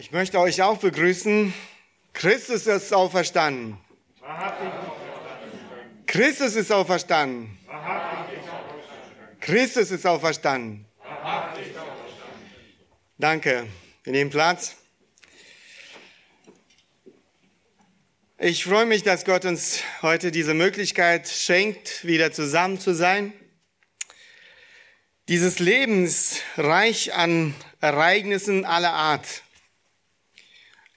Ich möchte euch auch begrüßen. Christus ist auferstanden. Christus ist auferstanden. Christus ist auferstanden. Danke. Wir nehmen Platz. Ich freue mich, dass Gott uns heute diese Möglichkeit schenkt, wieder zusammen zu sein. Dieses Leben ist reich an Ereignissen aller Art.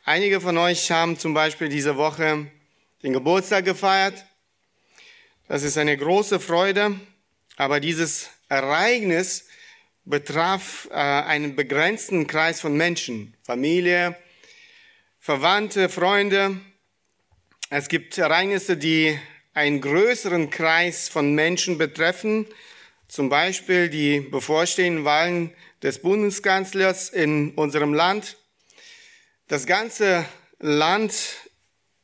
Einige von euch haben zum Beispiel diese Woche den Geburtstag gefeiert. Das ist eine große Freude, aber dieses Ereignis betraf äh, einen begrenzten Kreis von Menschen, Familie, Verwandte, Freunde. Es gibt Ereignisse, die einen größeren Kreis von Menschen betreffen, zum Beispiel die bevorstehenden Wahlen des Bundeskanzlers in unserem Land das ganze Land,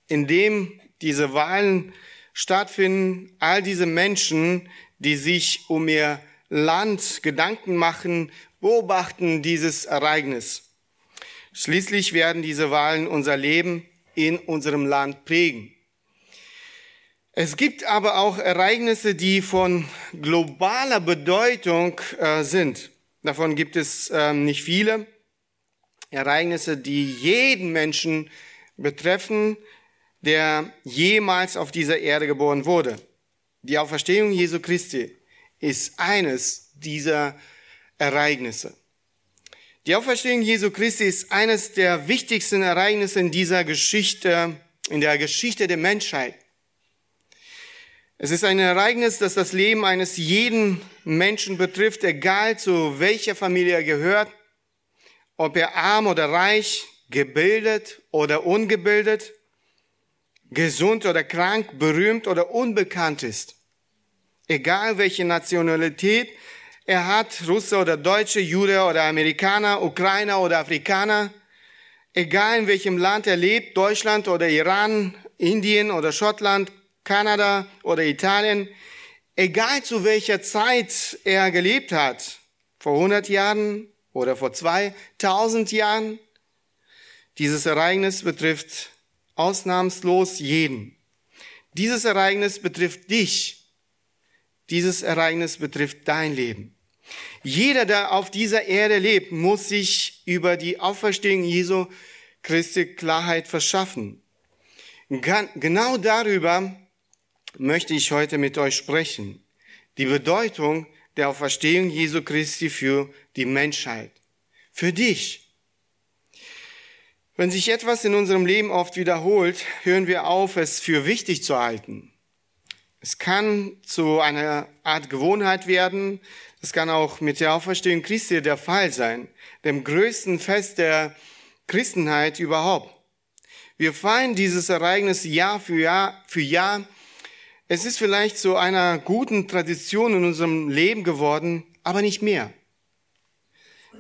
in dem diese Wahlen stattfinden, all diese Menschen, die sich um ihr Land Gedanken machen, beobachten dieses Ereignis. Schließlich werden diese Wahlen unser Leben in unserem Land prägen. Es gibt aber auch Ereignisse, die von globaler Bedeutung äh, sind. Davon gibt es äh, nicht viele. Ereignisse, die jeden Menschen betreffen, der jemals auf dieser Erde geboren wurde. Die Auferstehung Jesu Christi ist eines dieser Ereignisse. Die Auferstehung Jesu Christi ist eines der wichtigsten Ereignisse in dieser Geschichte, in der Geschichte der Menschheit. Es ist ein Ereignis, das das Leben eines jeden Menschen betrifft, egal zu welcher Familie er gehört, ob er arm oder reich, gebildet oder ungebildet, gesund oder krank, berühmt oder unbekannt ist. Egal welche Nationalität er hat, Russe oder Deutsche, Jude oder Amerikaner, Ukrainer oder Afrikaner, egal in welchem Land er lebt, Deutschland oder Iran, Indien oder Schottland, Kanada oder Italien, egal zu welcher Zeit er gelebt hat, vor 100 Jahren, oder vor 2000 Jahren. Dieses Ereignis betrifft ausnahmslos jeden. Dieses Ereignis betrifft dich. Dieses Ereignis betrifft dein Leben. Jeder, der auf dieser Erde lebt, muss sich über die Auferstehung Jesu Christi Klarheit verschaffen. Genau darüber möchte ich heute mit euch sprechen. Die Bedeutung der Auferstehung Jesu Christi für die Menschheit, für dich. Wenn sich etwas in unserem Leben oft wiederholt, hören wir auf, es für wichtig zu halten. Es kann zu einer Art Gewohnheit werden. Es kann auch mit der Auferstehung Christi der Fall sein, dem größten Fest der Christenheit überhaupt. Wir feiern dieses Ereignis Jahr für Jahr für Jahr. Es ist vielleicht zu einer guten Tradition in unserem Leben geworden, aber nicht mehr.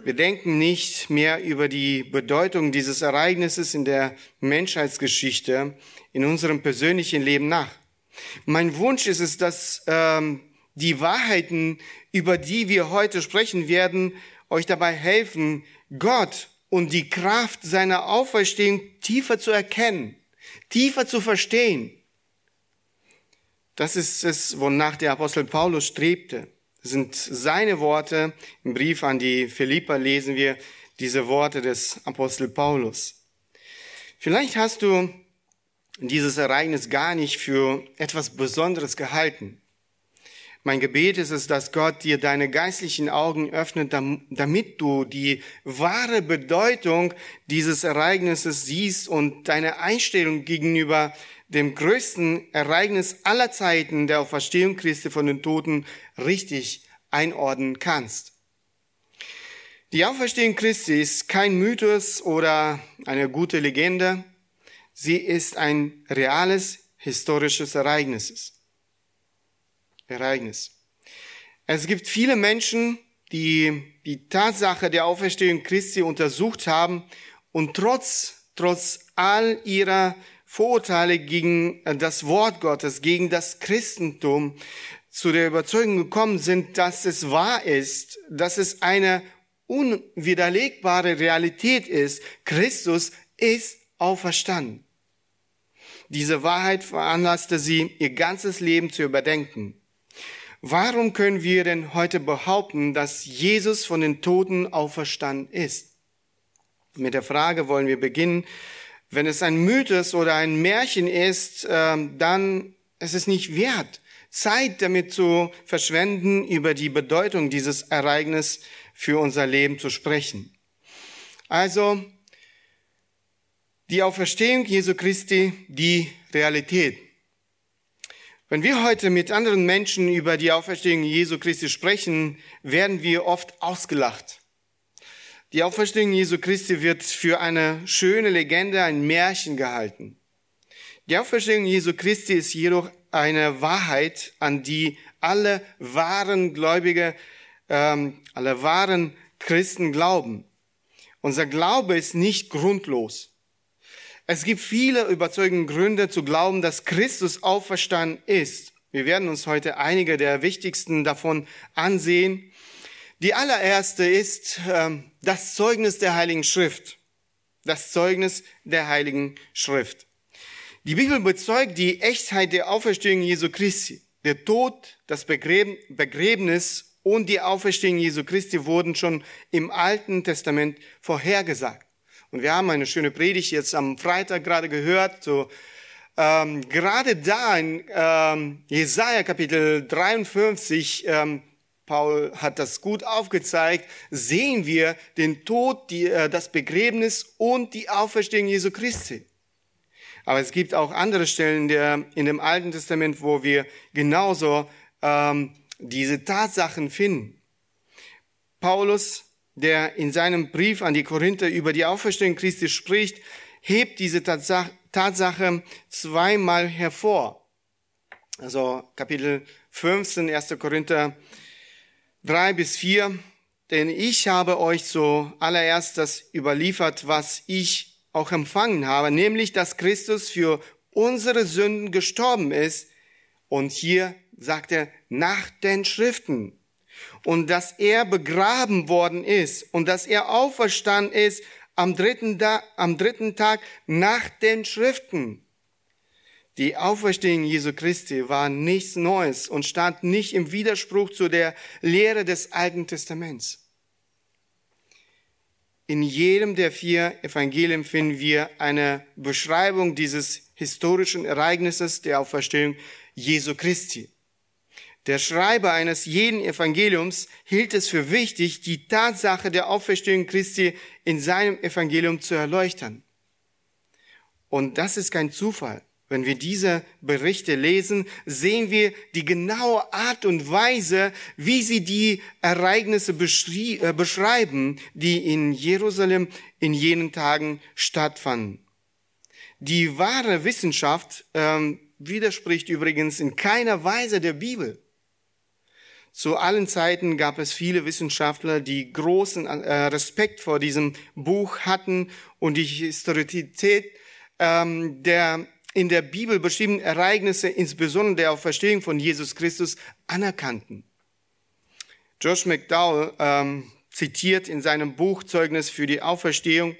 Wir denken nicht mehr über die Bedeutung dieses Ereignisses in der Menschheitsgeschichte, in unserem persönlichen Leben nach. Mein Wunsch ist es, dass ähm, die Wahrheiten, über die wir heute sprechen werden, euch dabei helfen, Gott und die Kraft seiner Auferstehung tiefer zu erkennen, tiefer zu verstehen. Das ist es, wonach der Apostel Paulus strebte sind seine Worte. Im Brief an die Philipper lesen wir diese Worte des Apostel Paulus. Vielleicht hast du dieses Ereignis gar nicht für etwas Besonderes gehalten. Mein Gebet ist es, dass Gott dir deine geistlichen Augen öffnet, damit du die wahre Bedeutung dieses Ereignisses siehst und deine Einstellung gegenüber dem größten Ereignis aller Zeiten der Auferstehung Christi von den Toten richtig einordnen kannst. Die Auferstehung Christi ist kein Mythos oder eine gute Legende. Sie ist ein reales historisches Ereignis. Ereignis. Es gibt viele Menschen, die die Tatsache der Auferstehung Christi untersucht haben und trotz, trotz all ihrer Vorurteile gegen äh, das Wort Gottes, gegen das Christentum zu der Überzeugung gekommen sind, dass es wahr ist, dass es eine unwiderlegbare Realität ist, Christus ist auferstanden. Diese Wahrheit veranlasste sie, ihr ganzes Leben zu überdenken. Warum können wir denn heute behaupten, dass Jesus von den Toten auferstanden ist? Mit der Frage wollen wir beginnen. Wenn es ein Mythos oder ein Märchen ist, ähm, dann ist es nicht wert, Zeit damit zu verschwenden, über die Bedeutung dieses Ereignisses für unser Leben zu sprechen. Also, die Auferstehung Jesu Christi, die Realität. Wenn wir heute mit anderen Menschen über die Auferstehung Jesu Christi sprechen, werden wir oft ausgelacht. Die Auferstehung Jesu Christi wird für eine schöne Legende, ein Märchen gehalten. Die Auferstehung Jesu Christi ist jedoch eine Wahrheit, an die alle wahren Gläubige, ähm, alle wahren Christen glauben. Unser Glaube ist nicht grundlos. Es gibt viele überzeugende Gründe zu glauben, dass Christus auferstanden ist. Wir werden uns heute einige der wichtigsten davon ansehen. Die allererste ist äh, das Zeugnis der Heiligen Schrift. Das Zeugnis der Heiligen Schrift. Die Bibel bezeugt die Echtheit der Auferstehung Jesu Christi. Der Tod, das Begräbnis und die Auferstehung Jesu Christi wurden schon im Alten Testament vorhergesagt. Und wir haben eine schöne Predigt jetzt am Freitag gerade gehört. So, ähm, gerade da in ähm, Jesaja Kapitel 53, ähm, Paul hat das gut aufgezeigt, sehen wir den Tod, die, äh, das Begräbnis und die Auferstehung Jesu Christi. Aber es gibt auch andere Stellen der, in dem Alten Testament, wo wir genauso ähm, diese Tatsachen finden. Paulus der in seinem Brief an die Korinther über die Auferstehung Christi spricht, hebt diese Tatsache zweimal hervor. Also Kapitel 15, 1. Korinther 3 bis 4. Denn ich habe euch so allererst das überliefert, was ich auch empfangen habe, nämlich, dass Christus für unsere Sünden gestorben ist. Und hier sagt er, nach den Schriften und dass er begraben worden ist und dass er auferstanden ist am dritten, am dritten Tag nach den Schriften. Die Auferstehung Jesu Christi war nichts Neues und stand nicht im Widerspruch zu der Lehre des Alten Testaments. In jedem der vier Evangelien finden wir eine Beschreibung dieses historischen Ereignisses der Auferstehung Jesu Christi. Der Schreiber eines jeden Evangeliums hielt es für wichtig, die Tatsache der Auferstehung Christi in seinem Evangelium zu erleuchten. Und das ist kein Zufall. Wenn wir diese Berichte lesen, sehen wir die genaue Art und Weise, wie sie die Ereignisse äh, beschreiben, die in Jerusalem in jenen Tagen stattfanden. Die wahre Wissenschaft ähm, widerspricht übrigens in keiner Weise der Bibel. Zu allen Zeiten gab es viele Wissenschaftler, die großen äh, Respekt vor diesem Buch hatten und die Historität ähm, der in der Bibel beschriebenen Ereignisse, insbesondere der Auferstehung von Jesus Christus, anerkannten. Josh McDowell ähm, zitiert in seinem Buch Zeugnis für die Auferstehung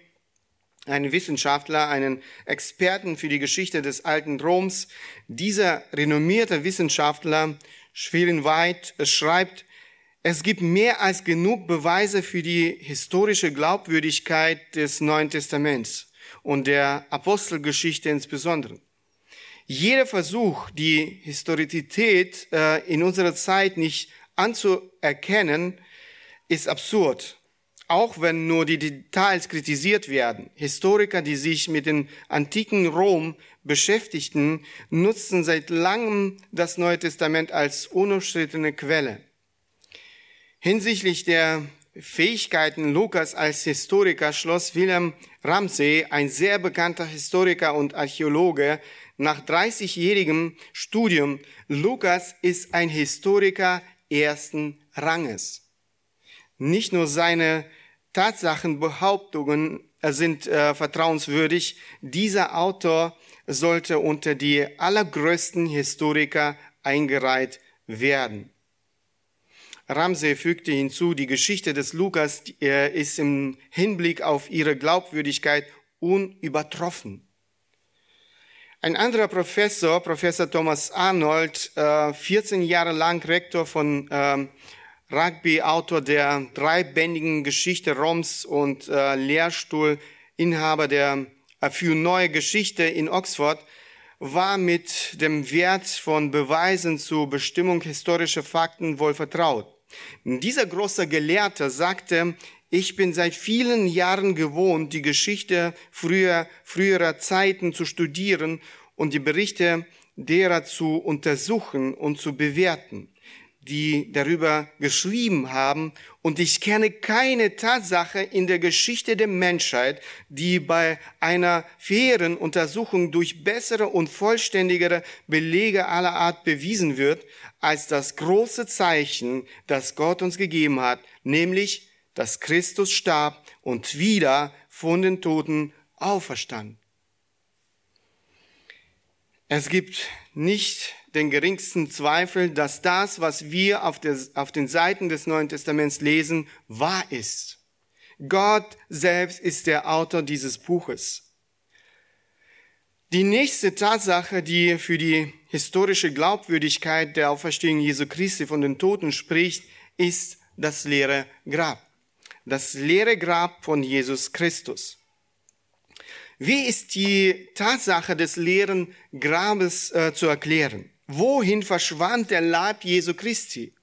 einen Wissenschaftler, einen Experten für die Geschichte des alten Roms. Dieser renommierte Wissenschaftler Schwerin White schreibt, es gibt mehr als genug Beweise für die historische Glaubwürdigkeit des Neuen Testaments und der Apostelgeschichte insbesondere. Jeder Versuch, die Historität äh, in unserer Zeit nicht anzuerkennen, ist absurd auch wenn nur die Details kritisiert werden. Historiker, die sich mit dem antiken Rom beschäftigten, nutzten seit langem das Neue Testament als unumstrittene Quelle. Hinsichtlich der Fähigkeiten Lukas als Historiker schloss William Ramsey, ein sehr bekannter Historiker und Archäologe, nach 30-jährigem Studium, Lukas ist ein Historiker ersten Ranges. Nicht nur seine Tatsachenbehauptungen sind äh, vertrauenswürdig. Dieser Autor sollte unter die allergrößten Historiker eingereiht werden. Ramsey fügte hinzu, die Geschichte des Lukas äh, ist im Hinblick auf ihre Glaubwürdigkeit unübertroffen. Ein anderer Professor, Professor Thomas Arnold, 14 äh, Jahre lang Rektor von ähm, Rugby, Autor der dreibändigen Geschichte Roms und äh, Lehrstuhlinhaber der für neue Geschichte in Oxford, war mit dem Wert von Beweisen zur Bestimmung historischer Fakten wohl vertraut. Dieser große Gelehrte sagte, ich bin seit vielen Jahren gewohnt, die Geschichte früher, früherer Zeiten zu studieren und die Berichte derer zu untersuchen und zu bewerten die darüber geschrieben haben. Und ich kenne keine Tatsache in der Geschichte der Menschheit, die bei einer fairen Untersuchung durch bessere und vollständigere Belege aller Art bewiesen wird, als das große Zeichen, das Gott uns gegeben hat, nämlich, dass Christus starb und wieder von den Toten auferstand. Es gibt nicht den geringsten Zweifel, dass das, was wir auf, der, auf den Seiten des Neuen Testaments lesen, wahr ist. Gott selbst ist der Autor dieses Buches. Die nächste Tatsache, die für die historische Glaubwürdigkeit der Auferstehung Jesu Christi von den Toten spricht, ist das leere Grab. Das leere Grab von Jesus Christus. Wie ist die Tatsache des leeren Grabes äh, zu erklären? Wohin verschwand der Leib Jesu Christi?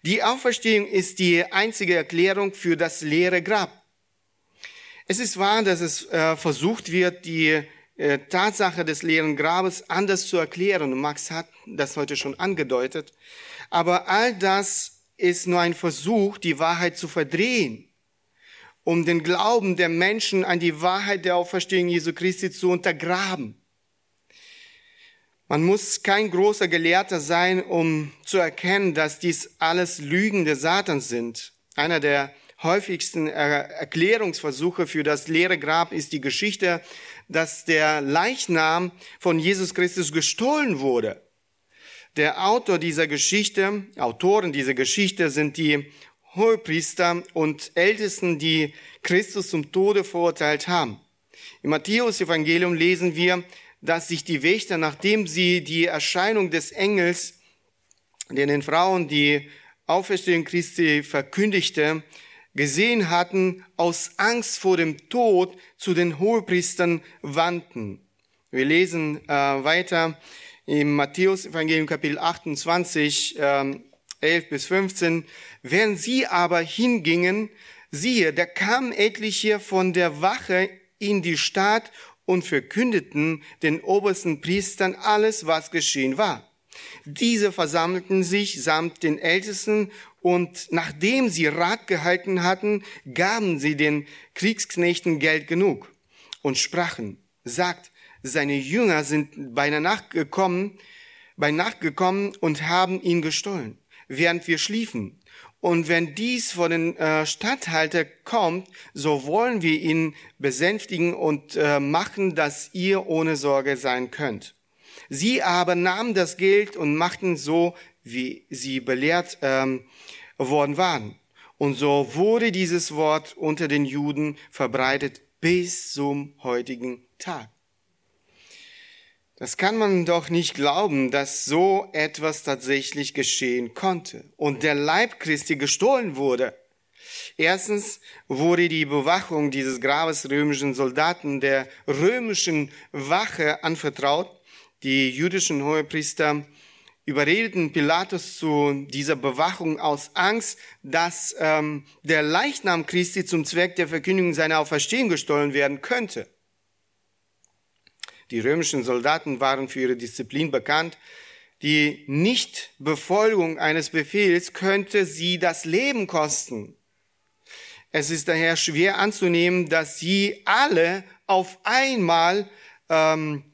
Die Auferstehung ist die einzige Erklärung für das leere Grab. Es ist wahr, dass es äh, versucht wird, die äh, Tatsache des leeren Grabes anders zu erklären. Max hat das heute schon angedeutet. Aber all das ist nur ein Versuch, die Wahrheit zu verdrehen, um den Glauben der Menschen an die Wahrheit der Auferstehung Jesu Christi zu untergraben. Man muss kein großer Gelehrter sein, um zu erkennen, dass dies alles Lügen des Satans sind. Einer der häufigsten Erklärungsversuche für das leere Grab ist die Geschichte, dass der Leichnam von Jesus Christus gestohlen wurde. Der Autor dieser Geschichte, Autoren dieser Geschichte sind die Hohepriester und Ältesten, die Christus zum Tode verurteilt haben. Im Matthäus Evangelium lesen wir, dass sich die Wächter, nachdem sie die Erscheinung des Engels, der den Frauen die Auferstehung Christi verkündigte, gesehen hatten, aus Angst vor dem Tod zu den Hohepriestern wandten. Wir lesen äh, weiter im Matthäus Evangelium Kapitel 28, äh, 11 bis 15. Während sie aber hingingen, siehe, da kamen etliche von der Wache in die Stadt und verkündeten den obersten Priestern alles, was geschehen war. Diese versammelten sich samt den Ältesten und nachdem sie Rat gehalten hatten, gaben sie den Kriegsknechten Geld genug und sprachen, sagt, seine Jünger sind bei Nacht gekommen, bei Nacht gekommen und haben ihn gestohlen, während wir schliefen. Und wenn dies von den äh, Statthalter kommt, so wollen wir ihn besänftigen und äh, machen, dass ihr ohne Sorge sein könnt. Sie aber nahmen das Geld und machten so, wie sie belehrt ähm, worden waren. Und so wurde dieses Wort unter den Juden verbreitet bis zum heutigen Tag. Das kann man doch nicht glauben, dass so etwas tatsächlich geschehen konnte und der Leib Christi gestohlen wurde. Erstens wurde die Bewachung dieses Grabes römischen Soldaten der römischen Wache anvertraut. Die jüdischen Hohepriester überredeten Pilatus zu dieser Bewachung aus Angst, dass ähm, der Leichnam Christi zum Zweck der Verkündigung seiner Auferstehung gestohlen werden könnte. Die römischen Soldaten waren für ihre Disziplin bekannt. Die Nichtbefolgung eines Befehls könnte sie das Leben kosten. Es ist daher schwer anzunehmen, dass sie alle auf einmal ähm,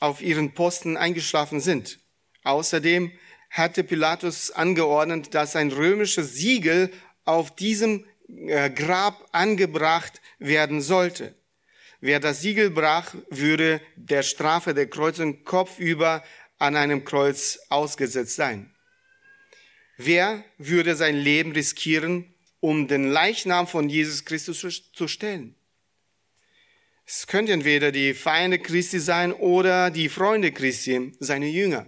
auf ihren Posten eingeschlafen sind. Außerdem hatte Pilatus angeordnet, dass ein römisches Siegel auf diesem äh, Grab angebracht werden sollte. Wer das Siegel brach, würde der Strafe der Kreuzung kopfüber an einem Kreuz ausgesetzt sein. Wer würde sein Leben riskieren, um den Leichnam von Jesus Christus zu stellen? Es könnte entweder die Feinde Christi sein oder die Freunde Christi, seine Jünger.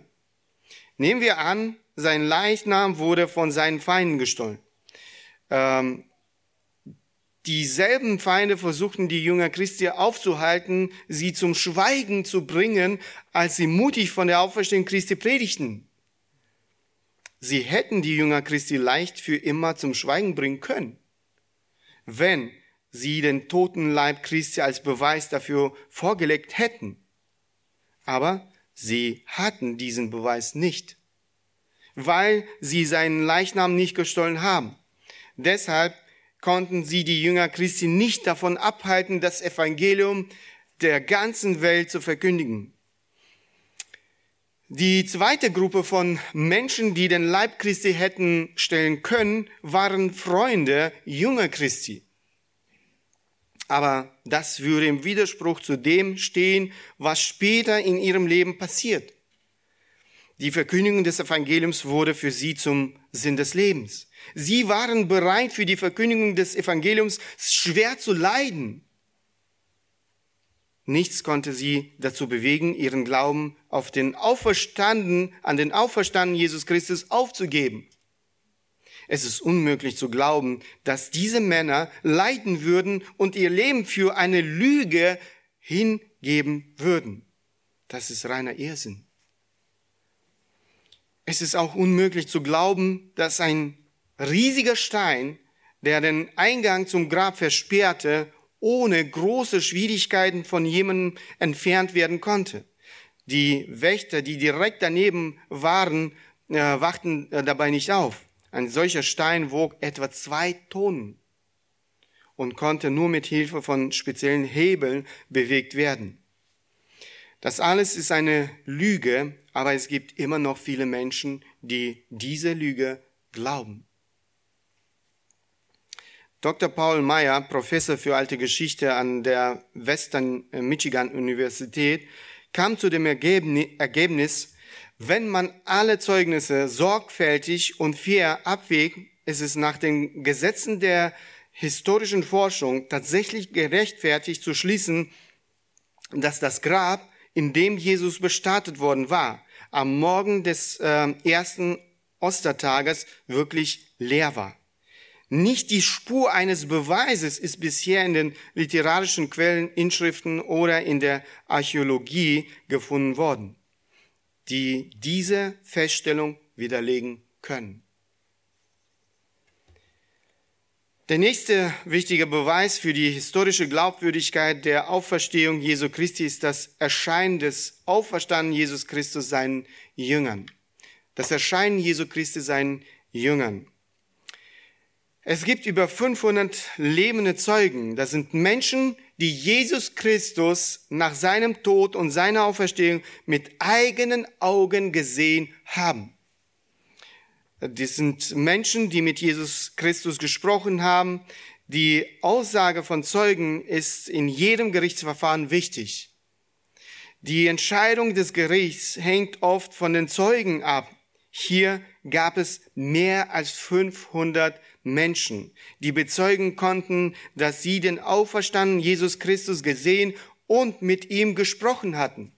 Nehmen wir an, sein Leichnam wurde von seinen Feinden gestohlen. Ähm, dieselben Feinde versuchten die Jünger Christi aufzuhalten, sie zum Schweigen zu bringen, als sie mutig von der Auferstehung Christi predigten. Sie hätten die Jünger Christi leicht für immer zum Schweigen bringen können, wenn sie den toten Leib Christi als Beweis dafür vorgelegt hätten. Aber sie hatten diesen Beweis nicht, weil sie seinen Leichnam nicht gestohlen haben. Deshalb konnten sie die Jünger Christi nicht davon abhalten, das Evangelium der ganzen Welt zu verkündigen. Die zweite Gruppe von Menschen, die den Leib Christi hätten stellen können, waren Freunde junger Christi. Aber das würde im Widerspruch zu dem stehen, was später in ihrem Leben passiert. Die Verkündigung des Evangeliums wurde für sie zum Sinn des Lebens. Sie waren bereit, für die Verkündigung des Evangeliums schwer zu leiden. Nichts konnte sie dazu bewegen, ihren Glauben auf den Auferstanden, an den Auferstandenen Jesus Christus aufzugeben. Es ist unmöglich zu glauben, dass diese Männer leiden würden und ihr Leben für eine Lüge hingeben würden. Das ist reiner Irrsinn. Es ist auch unmöglich zu glauben, dass ein riesiger Stein, der den Eingang zum Grab versperrte, ohne große Schwierigkeiten von jemandem entfernt werden konnte. Die Wächter, die direkt daneben waren, äh, wachten äh, dabei nicht auf. Ein solcher Stein wog etwa zwei Tonnen und konnte nur mit Hilfe von speziellen Hebeln bewegt werden. Das alles ist eine Lüge, aber es gibt immer noch viele Menschen, die diese Lüge glauben. Dr. Paul Meyer, Professor für alte Geschichte an der Western Michigan Universität, kam zu dem Ergebnis, wenn man alle Zeugnisse sorgfältig und fair abwägt, ist es nach den Gesetzen der historischen Forschung tatsächlich gerechtfertigt zu schließen, dass das Grab, in dem Jesus bestattet worden war, am Morgen des äh, ersten Ostertages wirklich leer war. Nicht die Spur eines Beweises ist bisher in den literarischen Quellen, Inschriften oder in der Archäologie gefunden worden die diese Feststellung widerlegen können. Der nächste wichtige Beweis für die historische Glaubwürdigkeit der Auferstehung Jesu Christi ist das Erscheinen des auferstandenen Jesus Christus seinen Jüngern. Das Erscheinen Jesu Christi seinen Jüngern. Es gibt über 500 lebende Zeugen. Das sind Menschen, die Jesus Christus nach seinem Tod und seiner Auferstehung mit eigenen Augen gesehen haben. Das sind Menschen, die mit Jesus Christus gesprochen haben. Die Aussage von Zeugen ist in jedem Gerichtsverfahren wichtig. Die Entscheidung des Gerichts hängt oft von den Zeugen ab. Hier gab es mehr als 500 Menschen, die bezeugen konnten, dass sie den auferstandenen Jesus Christus gesehen und mit ihm gesprochen hatten.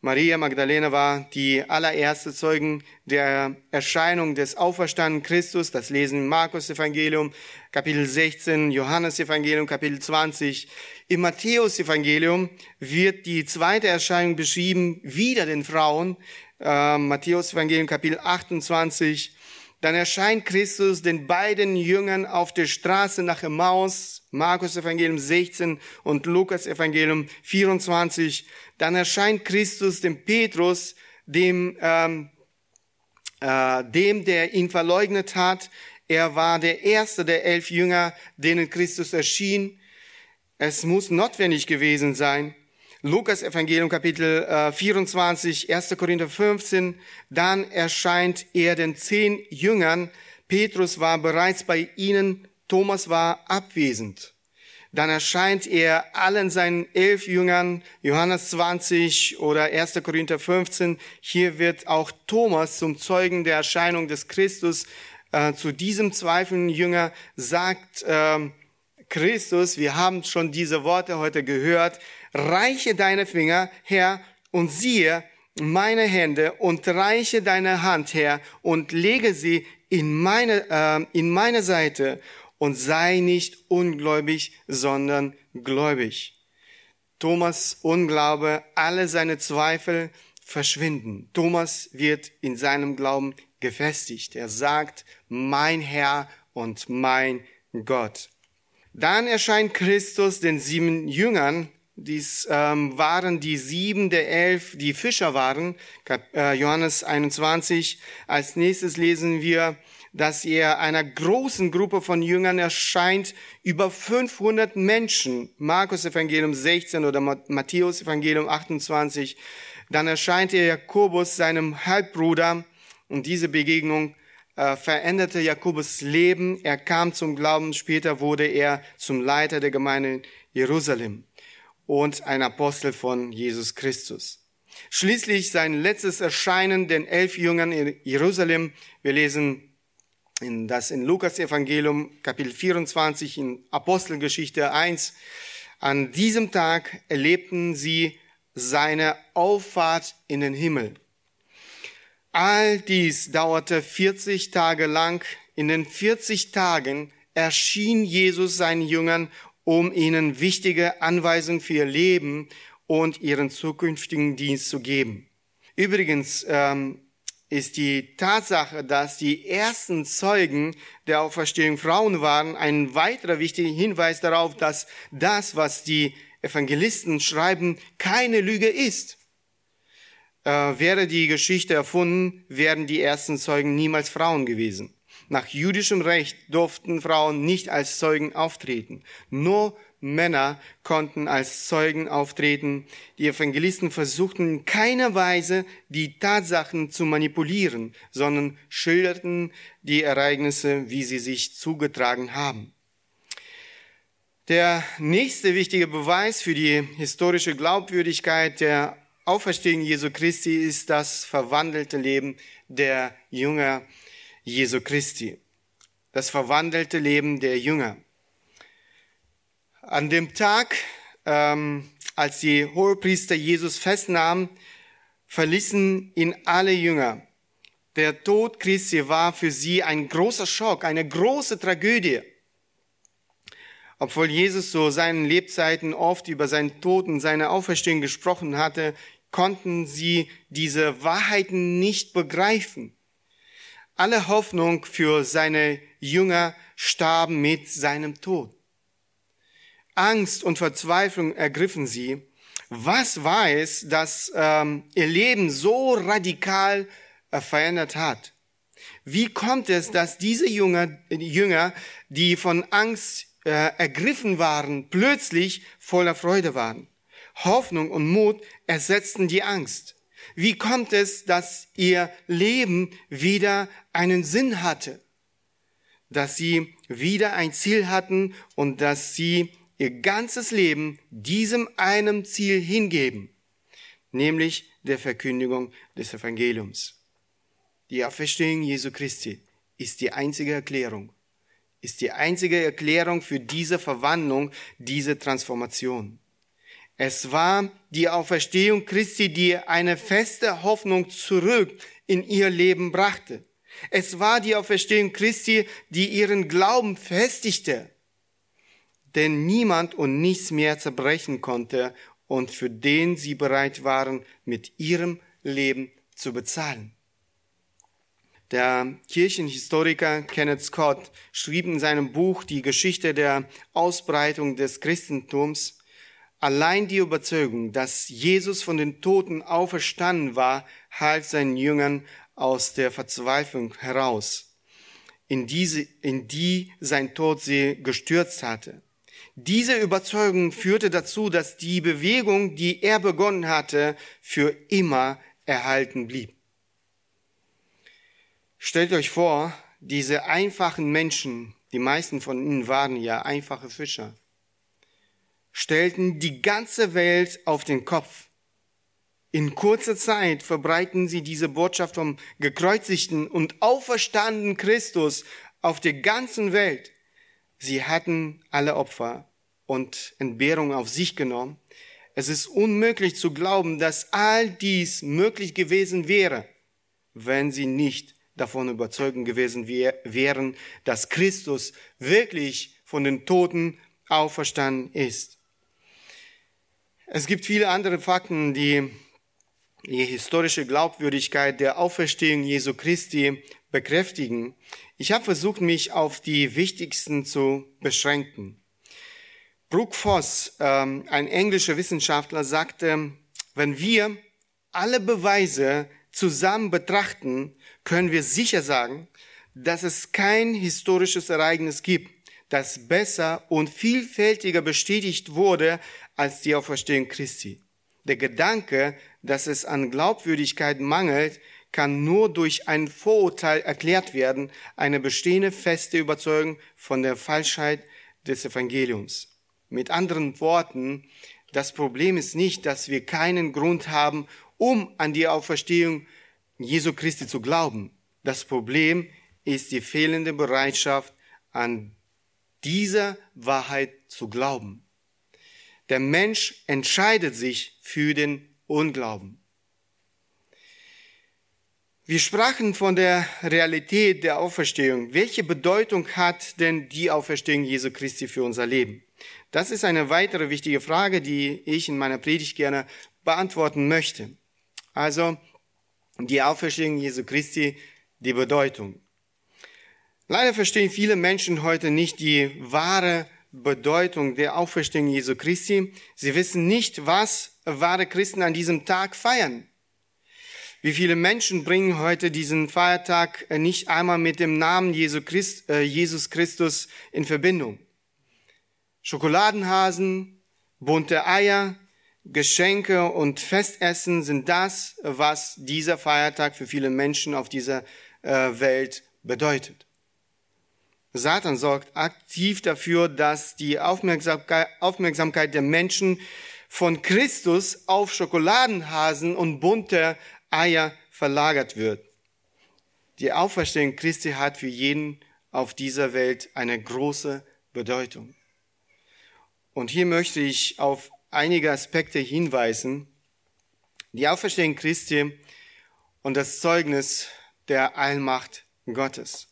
Maria Magdalena war die allererste Zeugen der Erscheinung des auferstandenen Christus. Das lesen im Markus Evangelium, Kapitel 16, Johannes Evangelium, Kapitel 20. Im Matthäus Evangelium wird die zweite Erscheinung beschrieben, wieder den Frauen. Äh, Matthäus Evangelium, Kapitel 28, dann erscheint Christus den beiden Jüngern auf der Straße nach Emmaus, Markus Evangelium 16 und Lukas Evangelium 24. Dann erscheint Christus dem Petrus, dem, ähm, äh, dem, der ihn verleugnet hat. Er war der erste der elf Jünger, denen Christus erschien. Es muss notwendig gewesen sein, Lukas Evangelium Kapitel 24, 1. Korinther 15, dann erscheint er den zehn Jüngern. Petrus war bereits bei ihnen, Thomas war abwesend. Dann erscheint er allen seinen elf Jüngern, Johannes 20 oder 1. Korinther 15. Hier wird auch Thomas zum Zeugen der Erscheinung des Christus. Äh, zu diesem zweifelnden Jünger sagt äh, Christus, wir haben schon diese Worte heute gehört, reiche deine Finger her und siehe meine Hände und reiche deine Hand her und lege sie in meine, äh, in meine Seite und sei nicht ungläubig, sondern gläubig. Thomas Unglaube, alle seine Zweifel verschwinden. Thomas wird in seinem Glauben gefestigt. Er sagt, mein Herr und mein Gott. Dann erscheint Christus den sieben Jüngern. Dies ähm, waren die sieben der elf, die Fischer waren. Äh, Johannes 21. Als nächstes lesen wir, dass er einer großen Gruppe von Jüngern erscheint, über 500 Menschen. Markus Evangelium 16 oder Matthäus Evangelium 28. Dann erscheint er Jakobus, seinem Halbbruder, und diese Begegnung äh, veränderte Jakobus Leben. Er kam zum Glauben, später wurde er zum Leiter der Gemeinde in Jerusalem und ein Apostel von Jesus Christus. Schließlich sein letztes Erscheinen den elf Jüngern in Jerusalem. Wir lesen in das in Lukas Evangelium Kapitel 24 in Apostelgeschichte 1. An diesem Tag erlebten sie seine Auffahrt in den Himmel. All dies dauerte 40 Tage lang. In den 40 Tagen erschien Jesus seinen Jüngern, um ihnen wichtige Anweisungen für ihr Leben und ihren zukünftigen Dienst zu geben. Übrigens, ähm, ist die Tatsache, dass die ersten Zeugen der Auferstehung Frauen waren, ein weiterer wichtiger Hinweis darauf, dass das, was die Evangelisten schreiben, keine Lüge ist. Äh, wäre die Geschichte erfunden, wären die ersten Zeugen niemals Frauen gewesen. Nach jüdischem Recht durften Frauen nicht als Zeugen auftreten. Nur Männer konnten als Zeugen auftreten. Die Evangelisten versuchten in keiner Weise die Tatsachen zu manipulieren, sondern schilderten die Ereignisse, wie sie sich zugetragen haben. Der nächste wichtige Beweis für die historische Glaubwürdigkeit der Auferstehung Jesu Christi ist das verwandelte Leben der Jünger Jesu Christi. Das verwandelte Leben der Jünger. An dem Tag, ähm, als die Hohepriester Jesus festnahmen, verließen ihn alle Jünger. Der Tod Christi war für sie ein großer Schock, eine große Tragödie. Obwohl Jesus zu seinen Lebzeiten oft über seinen Tod und seine Auferstehung gesprochen hatte, konnten sie diese Wahrheiten nicht begreifen. Alle Hoffnung für seine Jünger starben mit seinem Tod. Angst und Verzweiflung ergriffen sie. Was war es, das ähm, ihr Leben so radikal äh, verändert hat? Wie kommt es, dass diese Jünger, Jünger die von Angst äh, ergriffen waren, plötzlich voller Freude waren? Hoffnung und Mut ersetzten die Angst. Wie kommt es, dass ihr Leben wieder einen Sinn hatte? Dass sie wieder ein Ziel hatten und dass sie ihr ganzes Leben diesem einem Ziel hingeben, nämlich der Verkündigung des Evangeliums. Die Auferstehung Jesu Christi ist die einzige Erklärung, ist die einzige Erklärung für diese Verwandlung, diese Transformation. Es war die Auferstehung Christi, die eine feste Hoffnung zurück in ihr Leben brachte. Es war die Auferstehung Christi, die ihren Glauben festigte denn niemand und nichts mehr zerbrechen konnte und für den sie bereit waren, mit ihrem Leben zu bezahlen. Der Kirchenhistoriker Kenneth Scott schrieb in seinem Buch Die Geschichte der Ausbreitung des Christentums, allein die Überzeugung, dass Jesus von den Toten auferstanden war, half seinen Jüngern aus der Verzweiflung heraus, in, diese, in die sein Tod sie gestürzt hatte. Diese Überzeugung führte dazu, dass die Bewegung, die er begonnen hatte, für immer erhalten blieb. Stellt euch vor, diese einfachen Menschen, die meisten von ihnen waren ja einfache Fischer. stellten die ganze Welt auf den Kopf. In kurzer Zeit verbreiten sie diese Botschaft vom gekreuzigten und auferstandenen Christus auf der ganzen Welt. Sie hatten alle Opfer und Entbehrung auf sich genommen. Es ist unmöglich zu glauben, dass all dies möglich gewesen wäre, wenn sie nicht davon überzeugt gewesen wären, dass Christus wirklich von den Toten auferstanden ist. Es gibt viele andere Fakten, die die historische Glaubwürdigkeit der Auferstehung Jesu Christi bekräftigen. Ich habe versucht, mich auf die wichtigsten zu beschränken. Brooke Voss, ähm, ein englischer Wissenschaftler, sagte, wenn wir alle Beweise zusammen betrachten, können wir sicher sagen, dass es kein historisches Ereignis gibt, das besser und vielfältiger bestätigt wurde als die Auferstehung Christi. Der Gedanke, dass es an Glaubwürdigkeit mangelt, kann nur durch ein Vorurteil erklärt werden, eine bestehende feste Überzeugung von der Falschheit des Evangeliums. Mit anderen Worten, das Problem ist nicht, dass wir keinen Grund haben, um an die Auferstehung Jesu Christi zu glauben. Das Problem ist die fehlende Bereitschaft, an dieser Wahrheit zu glauben. Der Mensch entscheidet sich für den Unglauben. Wir sprachen von der Realität der Auferstehung. Welche Bedeutung hat denn die Auferstehung Jesu Christi für unser Leben? Das ist eine weitere wichtige Frage, die ich in meiner Predigt gerne beantworten möchte. Also, die Auferstehung Jesu Christi, die Bedeutung. Leider verstehen viele Menschen heute nicht die wahre Bedeutung der Auferstehung Jesu Christi. Sie wissen nicht, was wahre Christen an diesem Tag feiern. Wie viele Menschen bringen heute diesen Feiertag nicht einmal mit dem Namen äh, Jesus Christus in Verbindung? Schokoladenhasen, bunte Eier, Geschenke und Festessen sind das, was dieser Feiertag für viele Menschen auf dieser äh, Welt bedeutet. Satan sorgt aktiv dafür, dass die Aufmerksamkeit der Menschen von Christus auf Schokoladenhasen und bunte Eier verlagert wird. Die Auferstehung Christi hat für jeden auf dieser Welt eine große Bedeutung. Und hier möchte ich auf einige Aspekte hinweisen. Die Auferstehung Christi und das Zeugnis der Allmacht Gottes.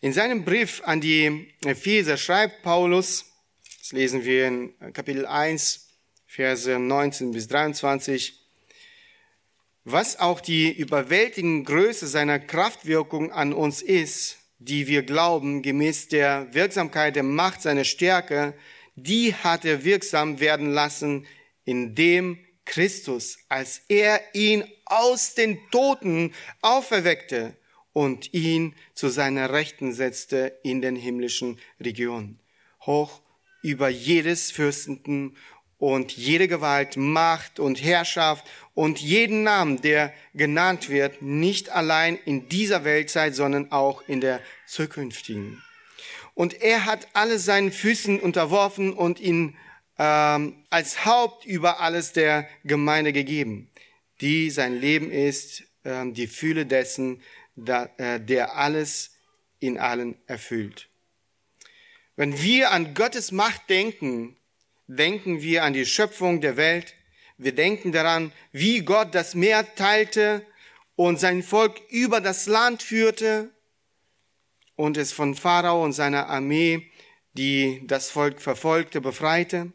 In seinem Brief an die Epheser schreibt Paulus, das lesen wir in Kapitel 1, Verse 19 bis 23, was auch die überwältigende Größe seiner Kraftwirkung an uns ist, die wir glauben, gemäß der Wirksamkeit der Macht seiner Stärke, die hat er wirksam werden lassen, indem Christus, als er ihn aus den Toten auferweckte und ihn zu seiner Rechten setzte in den himmlischen Regionen, hoch über jedes Fürstentum und jede Gewalt, Macht und Herrschaft und jeden Namen, der genannt wird, nicht allein in dieser Weltzeit, sondern auch in der zukünftigen. Und er hat alle seinen Füßen unterworfen und ihn ähm, als Haupt über alles der Gemeinde gegeben, die sein Leben ist, äh, die Fühle dessen, da, äh, der alles in allen erfüllt. Wenn wir an Gottes Macht denken, denken wir an die Schöpfung der Welt. Wir denken daran, wie Gott das Meer teilte und sein Volk über das Land führte und es von Pharao und seiner Armee, die das Volk verfolgte, befreite.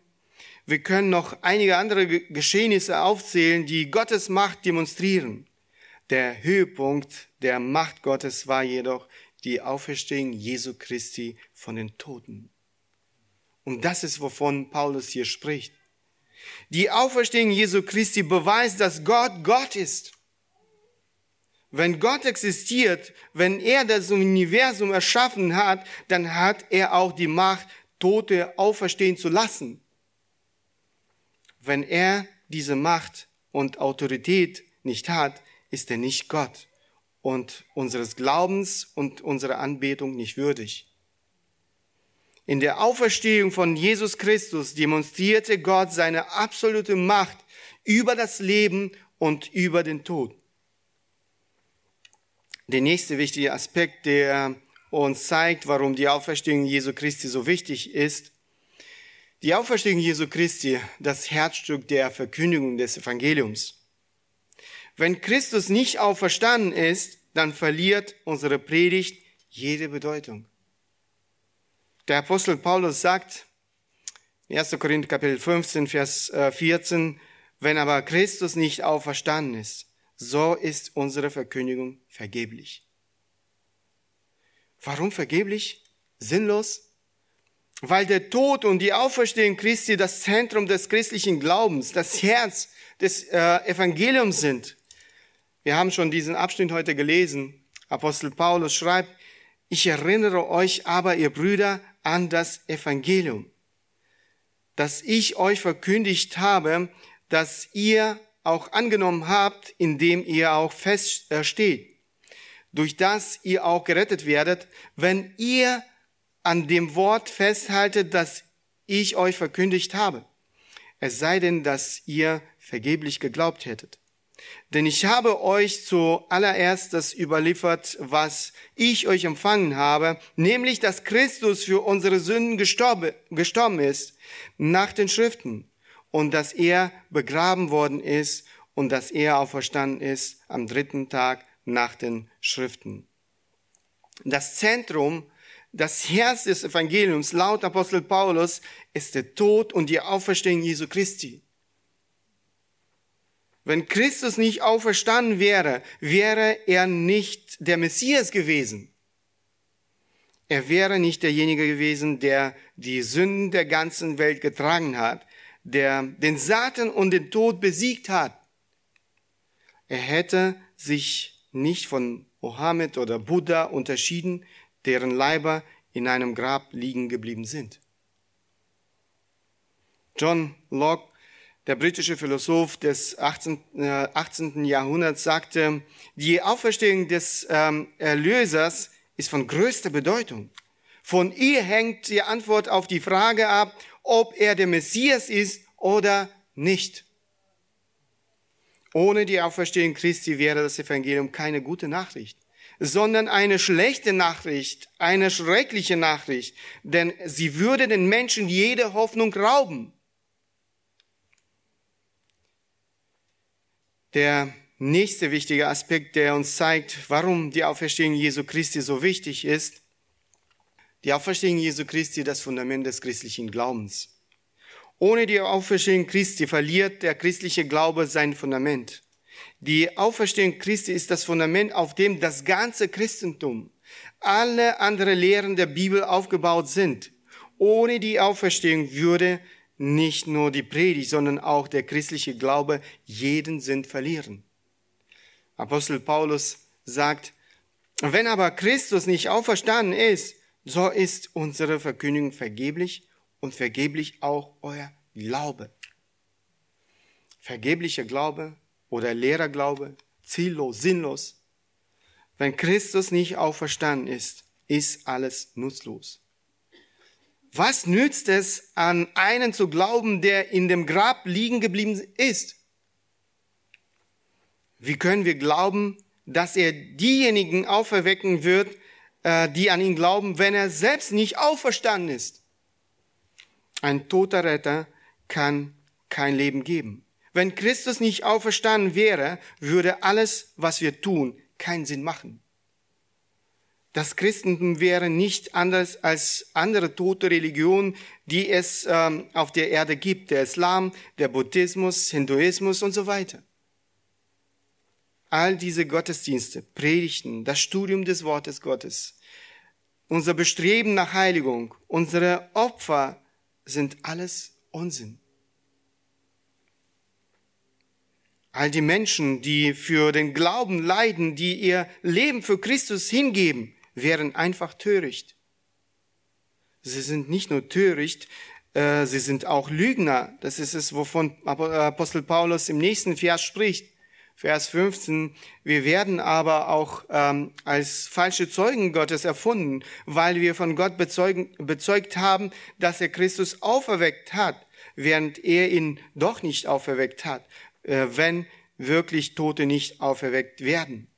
Wir können noch einige andere Geschehnisse aufzählen, die Gottes Macht demonstrieren. Der Höhepunkt der Macht Gottes war jedoch die Auferstehung Jesu Christi von den Toten. Und das ist, wovon Paulus hier spricht. Die Auferstehung Jesu Christi beweist, dass Gott Gott ist wenn Gott existiert, wenn er das Universum erschaffen hat, dann hat er auch die Macht, Tote auferstehen zu lassen. Wenn er diese Macht und Autorität nicht hat, ist er nicht Gott und unseres Glaubens und unserer Anbetung nicht würdig. In der Auferstehung von Jesus Christus demonstrierte Gott seine absolute Macht über das Leben und über den Tod. Der nächste wichtige Aspekt, der uns zeigt, warum die Auferstehung Jesu Christi so wichtig ist, die Auferstehung Jesu Christi, das Herzstück der Verkündigung des Evangeliums. Wenn Christus nicht auferstanden ist, dann verliert unsere Predigt jede Bedeutung. Der Apostel Paulus sagt, 1. Korinther Kapitel 15, Vers 14, äh, wenn aber Christus nicht auferstanden ist, so ist unsere Verkündigung vergeblich. Warum vergeblich? Sinnlos? Weil der Tod und die Auferstehung Christi das Zentrum des christlichen Glaubens, das Herz des äh, Evangeliums sind. Wir haben schon diesen Abschnitt heute gelesen. Apostel Paulus schreibt, ich erinnere euch aber, ihr Brüder, an das Evangelium, das ich euch verkündigt habe, dass ihr auch angenommen habt, indem ihr auch feststeht, durch das ihr auch gerettet werdet, wenn ihr an dem Wort festhaltet, das ich euch verkündigt habe. Es sei denn, dass ihr vergeblich geglaubt hättet. Denn ich habe euch zuallererst das überliefert, was ich euch empfangen habe, nämlich, dass Christus für unsere Sünden gestorben, ist, nach den Schriften, und dass er begraben worden ist und dass er auferstanden ist am dritten Tag nach den Schriften. Das Zentrum, das Herz des Evangeliums laut Apostel Paulus ist der Tod und die Auferstehung Jesu Christi. Wenn Christus nicht auferstanden wäre, wäre er nicht der Messias gewesen. Er wäre nicht derjenige gewesen, der die Sünden der ganzen Welt getragen hat, der den Satan und den Tod besiegt hat. Er hätte sich nicht von Mohammed oder Buddha unterschieden, deren Leiber in einem Grab liegen geblieben sind. John Locke der britische Philosoph des 18. 18. Äh, Jahrhunderts sagte, die Auferstehung des ähm, Erlösers ist von größter Bedeutung. Von ihr hängt die Antwort auf die Frage ab, ob er der Messias ist oder nicht. Ohne die Auferstehung Christi wäre das Evangelium keine gute Nachricht, sondern eine schlechte Nachricht, eine schreckliche Nachricht, denn sie würde den Menschen jede Hoffnung rauben. Der nächste wichtige Aspekt, der uns zeigt, warum die Auferstehung Jesu Christi so wichtig ist, die Auferstehung Jesu Christi das Fundament des christlichen Glaubens. Ohne die Auferstehung Christi verliert der christliche Glaube sein Fundament. Die Auferstehung Christi ist das Fundament, auf dem das ganze Christentum, alle anderen Lehren der Bibel aufgebaut sind. Ohne die Auferstehung würde nicht nur die Predigt, sondern auch der christliche Glaube jeden Sinn verlieren. Apostel Paulus sagt, wenn aber Christus nicht auferstanden ist, so ist unsere Verkündigung vergeblich und vergeblich auch euer Glaube. Vergeblicher Glaube oder leerer Glaube, ziellos, sinnlos. Wenn Christus nicht auferstanden ist, ist alles nutzlos. Was nützt es, an einen zu glauben, der in dem Grab liegen geblieben ist? Wie können wir glauben, dass er diejenigen auferwecken wird, äh, die an ihn glauben, wenn er selbst nicht auferstanden ist? Ein toter Retter kann kein Leben geben. Wenn Christus nicht auferstanden wäre, würde alles, was wir tun, keinen Sinn machen. Das Christentum wäre nicht anders als andere tote Religionen, die es ähm, auf der Erde gibt, der Islam, der Buddhismus, Hinduismus und so weiter. All diese Gottesdienste, Predigten, das Studium des Wortes Gottes, unser Bestreben nach Heiligung, unsere Opfer sind alles Unsinn. All die Menschen, die für den Glauben leiden, die ihr Leben für Christus hingeben, wären einfach töricht. Sie sind nicht nur töricht, äh, sie sind auch Lügner. Das ist es, wovon Apostel Paulus im nächsten Vers spricht. Vers 15, wir werden aber auch ähm, als falsche Zeugen Gottes erfunden, weil wir von Gott bezeugen, bezeugt haben, dass er Christus auferweckt hat, während er ihn doch nicht auferweckt hat, äh, wenn wirklich Tote nicht auferweckt werden.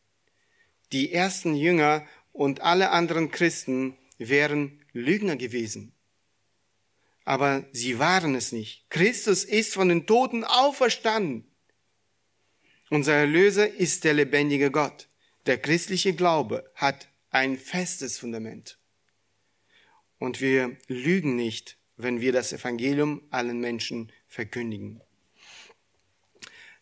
Die ersten Jünger und alle anderen Christen wären Lügner gewesen. Aber sie waren es nicht. Christus ist von den Toten auferstanden. Unser Erlöser ist der lebendige Gott. Der christliche Glaube hat ein festes Fundament. Und wir lügen nicht, wenn wir das Evangelium allen Menschen verkündigen.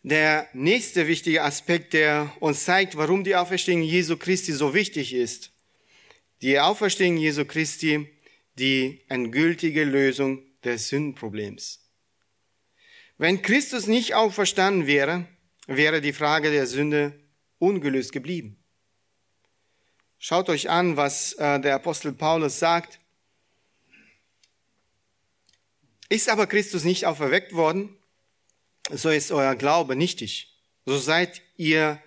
Der nächste wichtige Aspekt, der uns zeigt, warum die Auferstehung Jesu Christi so wichtig ist. Die Auferstehung Jesu Christi, die endgültige Lösung des Sündenproblems. Wenn Christus nicht auferstanden wäre, wäre die Frage der Sünde ungelöst geblieben. Schaut euch an, was äh, der Apostel Paulus sagt. Ist aber Christus nicht auferweckt worden, so ist euer Glaube nichtig. So seid ihr,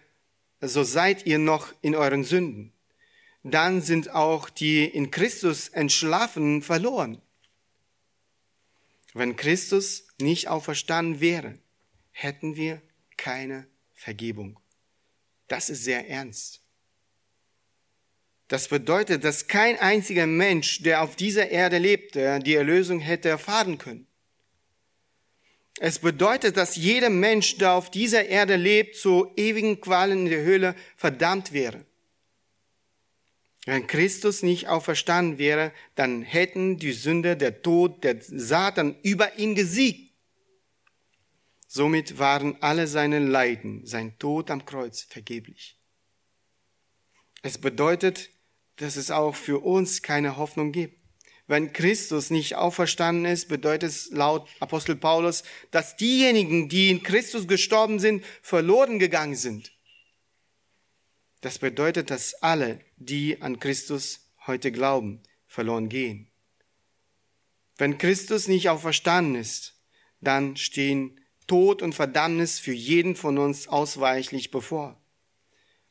so seid ihr noch in euren Sünden. Dann sind auch die in Christus entschlafen verloren. Wenn Christus nicht auferstanden wäre, hätten wir keine Vergebung. Das ist sehr ernst. Das bedeutet, dass kein einziger Mensch, der auf dieser Erde lebte, die Erlösung hätte erfahren können. Es bedeutet, dass jeder Mensch, der auf dieser Erde lebt, zu ewigen Qualen in der Höhle verdammt wäre. Wenn Christus nicht auferstanden wäre, dann hätten die Sünde, der Tod, der Satan über ihn gesiegt. Somit waren alle seine Leiden, sein Tod am Kreuz vergeblich. Es bedeutet, dass es auch für uns keine Hoffnung gibt. Wenn Christus nicht auferstanden ist, bedeutet es laut Apostel Paulus, dass diejenigen, die in Christus gestorben sind, verloren gegangen sind. Das bedeutet, dass alle, die an Christus heute glauben, verloren gehen. Wenn Christus nicht auferstanden ist, dann stehen Tod und Verdammnis für jeden von uns ausweichlich bevor.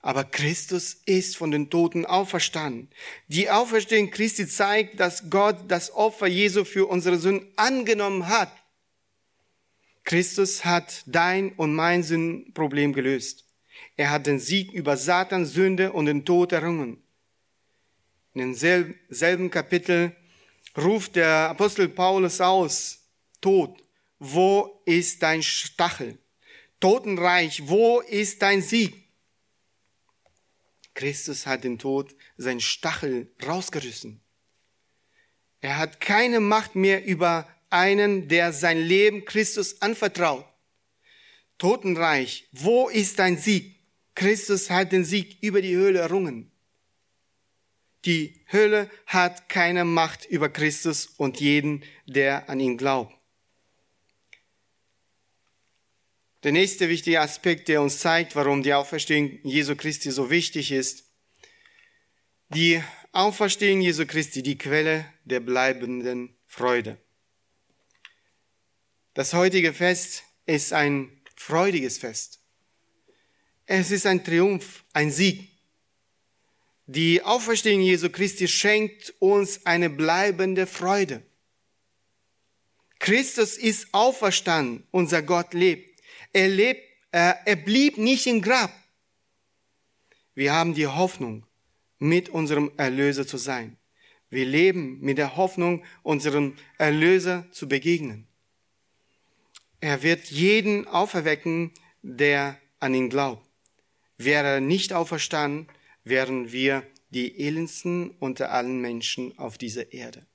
Aber Christus ist von den Toten auferstanden. Die Auferstehung Christi zeigt, dass Gott das Opfer Jesu für unsere Sünden angenommen hat. Christus hat dein und mein Sündenproblem gelöst. Er hat den Sieg über Satan, Sünde und den Tod errungen. In demselben Kapitel ruft der Apostel Paulus aus, Tod, wo ist dein Stachel? Totenreich, wo ist dein Sieg? Christus hat den Tod sein Stachel rausgerissen. Er hat keine Macht mehr über einen, der sein Leben Christus anvertraut. Totenreich, wo ist dein Sieg? Christus hat den Sieg über die Höhle errungen. Die Hölle hat keine Macht über Christus und jeden, der an ihn glaubt. Der nächste wichtige Aspekt, der uns zeigt, warum die Auferstehung Jesu Christi so wichtig ist, die Auferstehung Jesu Christi, die Quelle der bleibenden Freude. Das heutige Fest ist ein freudiges Fest. Es ist ein Triumph, ein Sieg. Die Auferstehung Jesu Christi schenkt uns eine bleibende Freude. Christus ist auferstanden, unser Gott lebt. Er, lebt, äh, er blieb nicht im Grab. Wir haben die Hoffnung, mit unserem Erlöser zu sein. Wir leben mit der Hoffnung, unserem Erlöser zu begegnen. Er wird jeden auferwecken, der an ihn glaubt. Wäre er nicht auferstanden, wären wir die elendsten unter allen Menschen auf dieser Erde.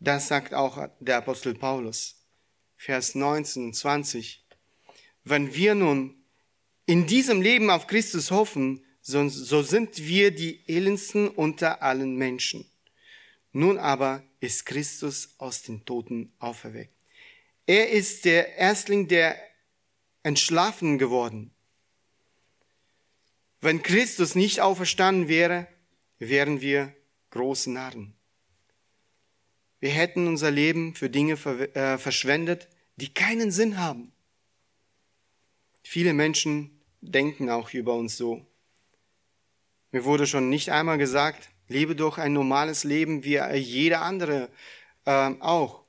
Das sagt auch der Apostel Paulus. Vers 19 und 20. Wenn wir nun in diesem Leben auf Christus hoffen, so, sind wir die elendsten unter allen Menschen. Nun aber ist Christus aus den Toten auferweckt. Er ist der Erstling, der entschlafen geworden. Wenn Christus nicht auferstanden wäre, wären wir große Narren. Wir hätten unser Leben für Dinge äh, verschwendet, die keinen Sinn haben. Viele Menschen denken auch über uns so. Mir wurde schon nicht einmal gesagt, lebe doch ein normales Leben wie jeder andere äh, auch.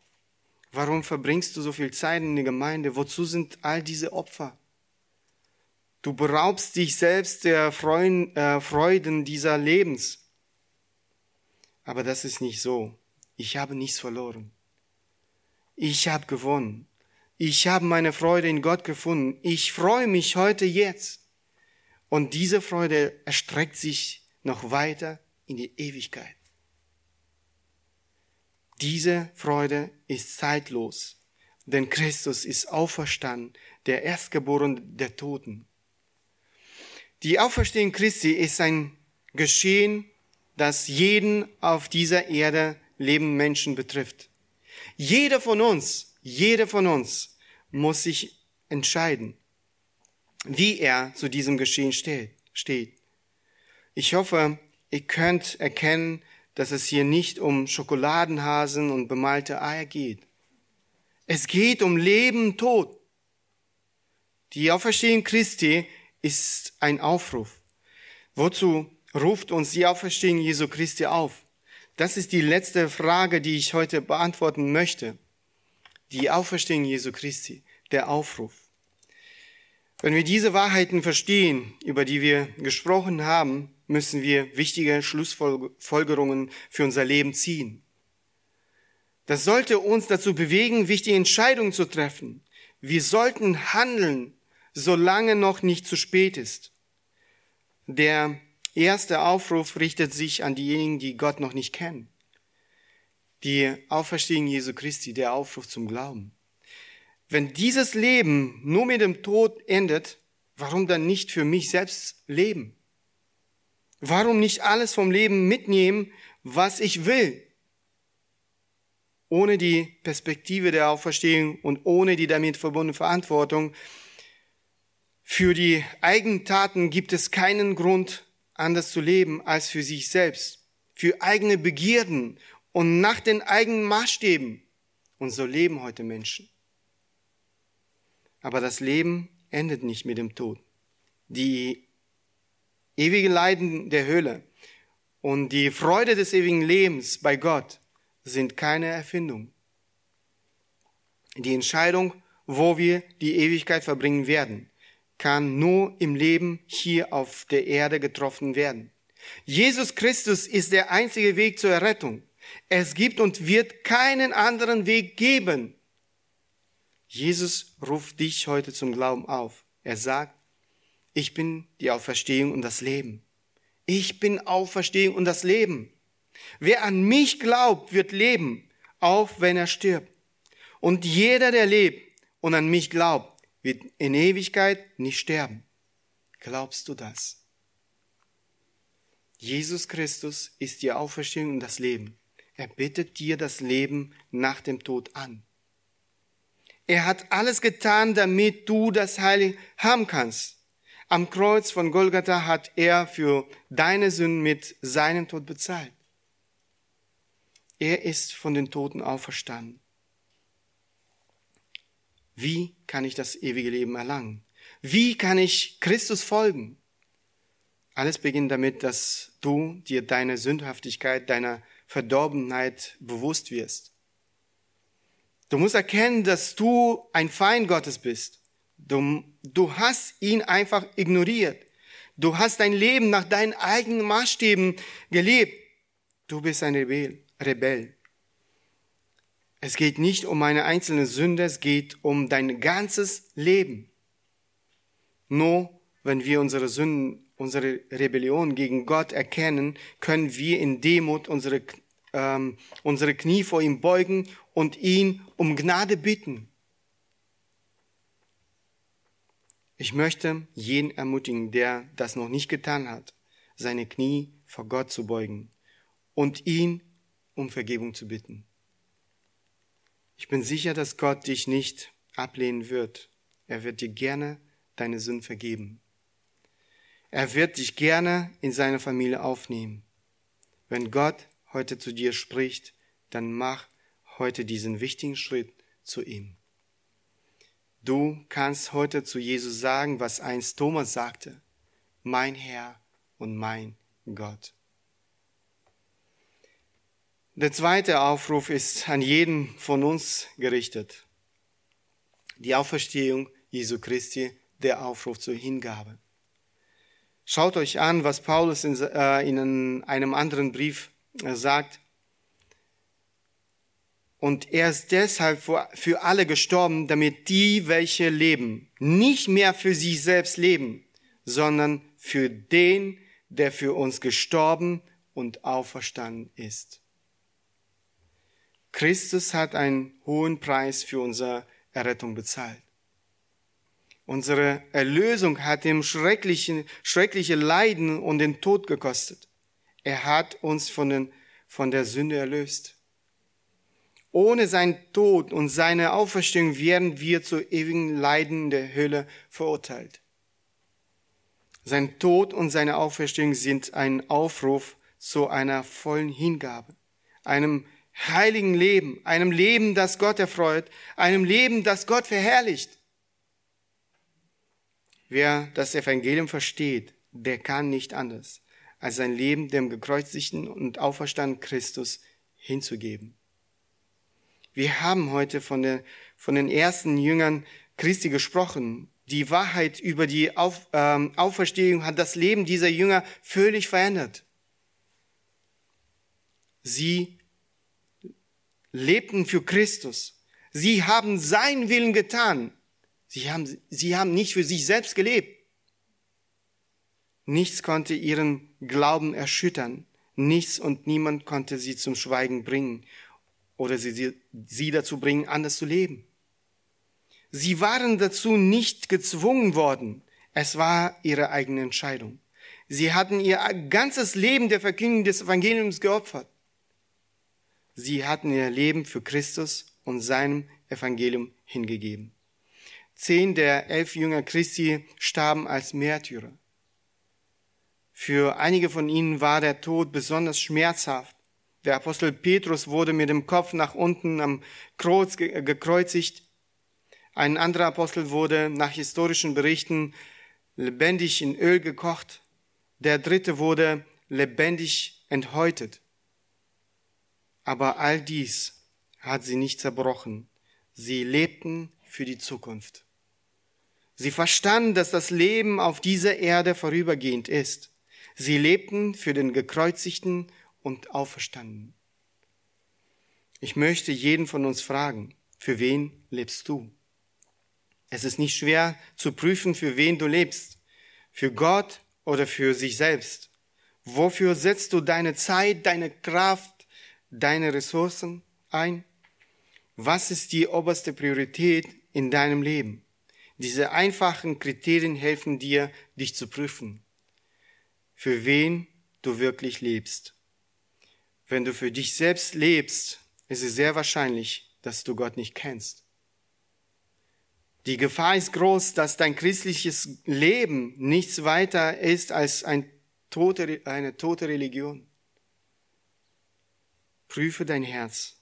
Warum verbringst du so viel Zeit in der Gemeinde? Wozu sind all diese Opfer? Du beraubst dich selbst der äh, Freuden dieser Lebens. Aber das ist nicht so. Ich habe nichts verloren. Ich habe gewonnen. Ich habe meine Freude in Gott gefunden. Ich freue mich heute jetzt. Und diese Freude erstreckt sich noch weiter in die Ewigkeit. Diese Freude ist zeitlos, denn Christus ist auferstanden, der Erstgeborene der Toten. Die Auferstehung Christi ist ein Geschehen, das jeden auf dieser Erde lebenden Menschen betrifft. Jeder von uns, jeder von uns muss sich entscheiden, wie er zu diesem Geschehen steht. Ich hoffe, ihr könnt erkennen, dass es hier nicht um Schokoladenhasen und bemalte Eier geht. Es geht um Leben, Tod. Die Auferstehung Christi ist ein Aufruf. Wozu ruft uns die Auferstehung Jesu Christi auf? Das ist die letzte Frage, die ich heute beantworten möchte. Die Auferstehung Jesu Christi, der Aufruf. Wenn wir diese Wahrheiten verstehen, über die wir gesprochen haben, müssen wir wichtige Schlussfolgerungen für unser Leben ziehen. Das sollte uns dazu bewegen, wichtige Entscheidungen zu treffen. Wir sollten handeln, solange noch nicht zu spät ist. Der erste Aufruf richtet sich an diejenigen, die Gott noch nicht kennen. Die Auferstehung Jesu Christi, der Aufruf zum Glauben. Wenn dieses Leben nur mit dem Tod endet, warum dann nicht für mich selbst leben? Warum nicht alles vom Leben mitnehmen, was ich will? Ohne die Perspektive der Auferstehung und ohne die damit verbundene Verantwortung für die Eigentaten gibt es keinen Grund, anders zu leben als für sich selbst, für eigene Begierden und nach den eigenen Maßstäben. Und so leben heute Menschen. Aber das Leben endet nicht mit dem Tod. Die ewige Leiden der Hölle und die Freude des ewigen Lebens bei Gott sind keine Erfindung. Die Entscheidung, wo wir die Ewigkeit verbringen werden, kann nur im Leben hier auf der Erde getroffen werden. Jesus Christus ist der einzige Weg zur Errettung. Es gibt und wird keinen anderen Weg geben. Jesus ruft dich heute zum Glauben auf. Er sagt, ich bin die Auferstehung und das Leben. Ich bin Auferstehung und das Leben. Wer an mich glaubt, wird leben, auch wenn er stirbt. Und jeder, der lebt und an mich glaubt, wird in Ewigkeit nicht sterben. Glaubst du das? Jesus Christus ist die Auferstehung und das Leben. Er bittet dir das Leben nach dem Tod an. Er hat alles getan, damit du das Heil haben kannst. Am Kreuz von Golgatha hat er für deine Sünden mit seinem Tod bezahlt. Er ist von den Toten auferstanden. Wie kann ich das ewige Leben erlangen? Wie kann ich Christus folgen? Alles beginnt damit, dass du dir deine Sündhaftigkeit, deiner Verdorbenheit bewusst wirst. Du musst erkennen, dass du ein Feind Gottes bist Du, du hast ihn einfach ignoriert. Du hast dein Leben nach deinen eigenen Maßstäben gelebt. Du bist ein Rebell. Rebell. Es geht nicht um eine einzelne Sünde, es geht um dein ganzes Leben. Nur wenn wir unsere Sünden, unsere Rebellion gegen Gott erkennen, können wir in Demut unsere, ähm, unsere Knie vor ihm beugen und ihn um Gnade bitten. Ich möchte jeden ermutigen, der das noch nicht getan hat, seine Knie vor Gott zu beugen und ihn um Vergebung zu bitten. Ich bin sicher, dass Gott dich nicht ablehnen wird. Er wird dir gerne deine Sünden vergeben. Er wird dich gerne in seine Familie aufnehmen. Wenn Gott heute zu dir spricht, dann mach heute diesen wichtigen Schritt zu ihm. Du kannst heute zu Jesus sagen, was einst Thomas sagte. Mein Herr und mein Gott. Der zweite Aufruf ist an jeden von uns gerichtet. Die Auferstehung Jesu Christi, der Aufruf zur Hingabe. Schaut euch an, was Paulus in, äh, in einem anderen Brief äh, sagt. Und er ist deshalb für alle gestorben, damit die, welche leben, nicht mehr für sich selbst leben, sondern für den, der für uns gestorben und auferstanden ist. Christus hat einen hohen Preis für unsere Errettung bezahlt. Unsere Erlösung hat ihm schreckliche, schreckliche Leiden und den Tod gekostet. Er hat uns von, den, von der Sünde erlöst. Ohne seinen Tod und seine Auferstehung wären wir zu ewigen Leiden in der Hölle verurteilt. Sein Tod und seine Auferstehung sind ein Aufruf zu einer vollen Hingabe, einem heiligen Leben, einem Leben, das Gott erfreut, einem Leben, das Gott verherrlicht. Wer das Evangelium versteht, der kann nicht anders, als sein Leben dem gekreuzigten und auferstandenen Christus hinzugeben. Wir haben heute von, der, von den ersten Jüngern Christi gesprochen. Die Wahrheit über die Auf, ähm, Auferstehung hat das Leben dieser Jünger völlig verändert. Sie lebten für Christus. Sie haben seinen Willen getan. Sie haben, sie haben nicht für sich selbst gelebt. Nichts konnte ihren Glauben erschüttern. Nichts und niemand konnte sie zum Schweigen bringen oder sie, sie dazu bringen, anders zu leben. Sie waren dazu nicht gezwungen worden. Es war ihre eigene Entscheidung. Sie hatten ihr ganzes Leben der Verkündigung des Evangeliums geopfert. Sie hatten ihr Leben für Christus und seinem Evangelium hingegeben. Zehn der elf Jünger Christi starben als Märtyrer. Für einige von ihnen war der Tod besonders schmerzhaft. Der Apostel Petrus wurde mit dem Kopf nach unten am Kreuz gekreuzigt. Ein anderer Apostel wurde nach historischen Berichten lebendig in Öl gekocht. Der dritte wurde lebendig enthäutet. Aber all dies hat sie nicht zerbrochen. Sie lebten für die Zukunft. Sie verstanden, dass das Leben auf dieser Erde vorübergehend ist. Sie lebten für den gekreuzigten und auferstanden. Ich möchte jeden von uns fragen, für wen lebst du? Es ist nicht schwer zu prüfen, für wen du lebst. Für Gott oder für sich selbst. Wofür setzt du deine Zeit, deine Kraft, deine Ressourcen ein? Was ist die oberste Priorität in deinem Leben? Diese einfachen Kriterien helfen dir, dich zu prüfen, für wen du wirklich lebst. Wenn du für dich selbst lebst, ist es sehr wahrscheinlich, dass du Gott nicht kennst. Die Gefahr ist groß, dass dein christliches Leben nichts weiter ist als ein tote, eine tote Religion. Prüfe dein Herz.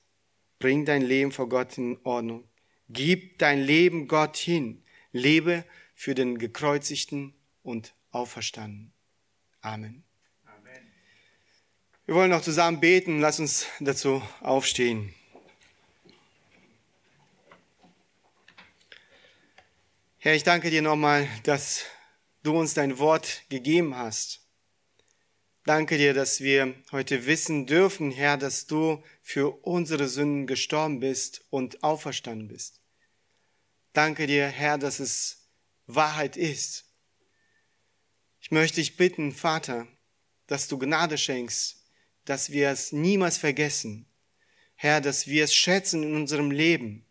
Bring dein Leben vor Gott in Ordnung. Gib dein Leben Gott hin lebe für den gekreuzigten und auferstanden. Amen. Amen. Wir wollen noch zusammen beten. Lass uns dazu aufstehen. Herr, ich danke dir nochmal, dass du uns dein Wort gegeben hast. Danke dir, dass wir heute wissen dürfen, Herr, dass du für unsere Sünden gestorben bist und auferstanden bist. Danke dir, Herr, dass es Wahrheit ist. Ich möchte dich bitten, Vater, dass du Gnade schenkst, dass wir es niemals vergessen. Herr, dass wir es schätzen in unserem Leben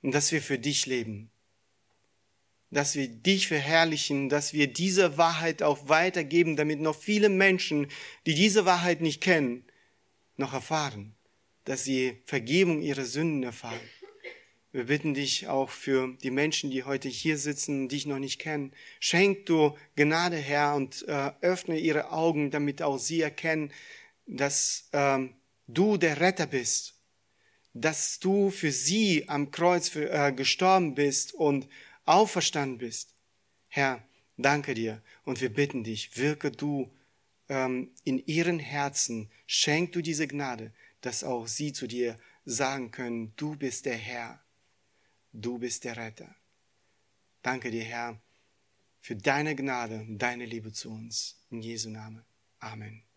und dass wir für dich leben. Dass wir dich verherrlichen, dass wir diese Wahrheit auch weitergeben, damit noch viele Menschen, die diese Wahrheit nicht kennen, noch erfahren, dass sie Vergebung ihrer Sünden erfahren. Wir bitten dich auch für die Menschen, die heute hier sitzen, dich noch nicht kennen. Schenk du Gnade, Herr, und äh, öffne ihre Augen, damit auch sie erkennen, dass ähm, du der Retter bist, dass du für sie am Kreuz für, äh, gestorben bist und auferstanden bist. Herr, danke dir und wir bitten dich, wirke du ähm, in ihren Herzen, schenk du diese Gnade, dass auch sie zu dir sagen können, du bist der Herr, du bist der Retter. Danke dir, Herr, für deine Gnade und deine Liebe zu uns. In Jesu Namen. Amen.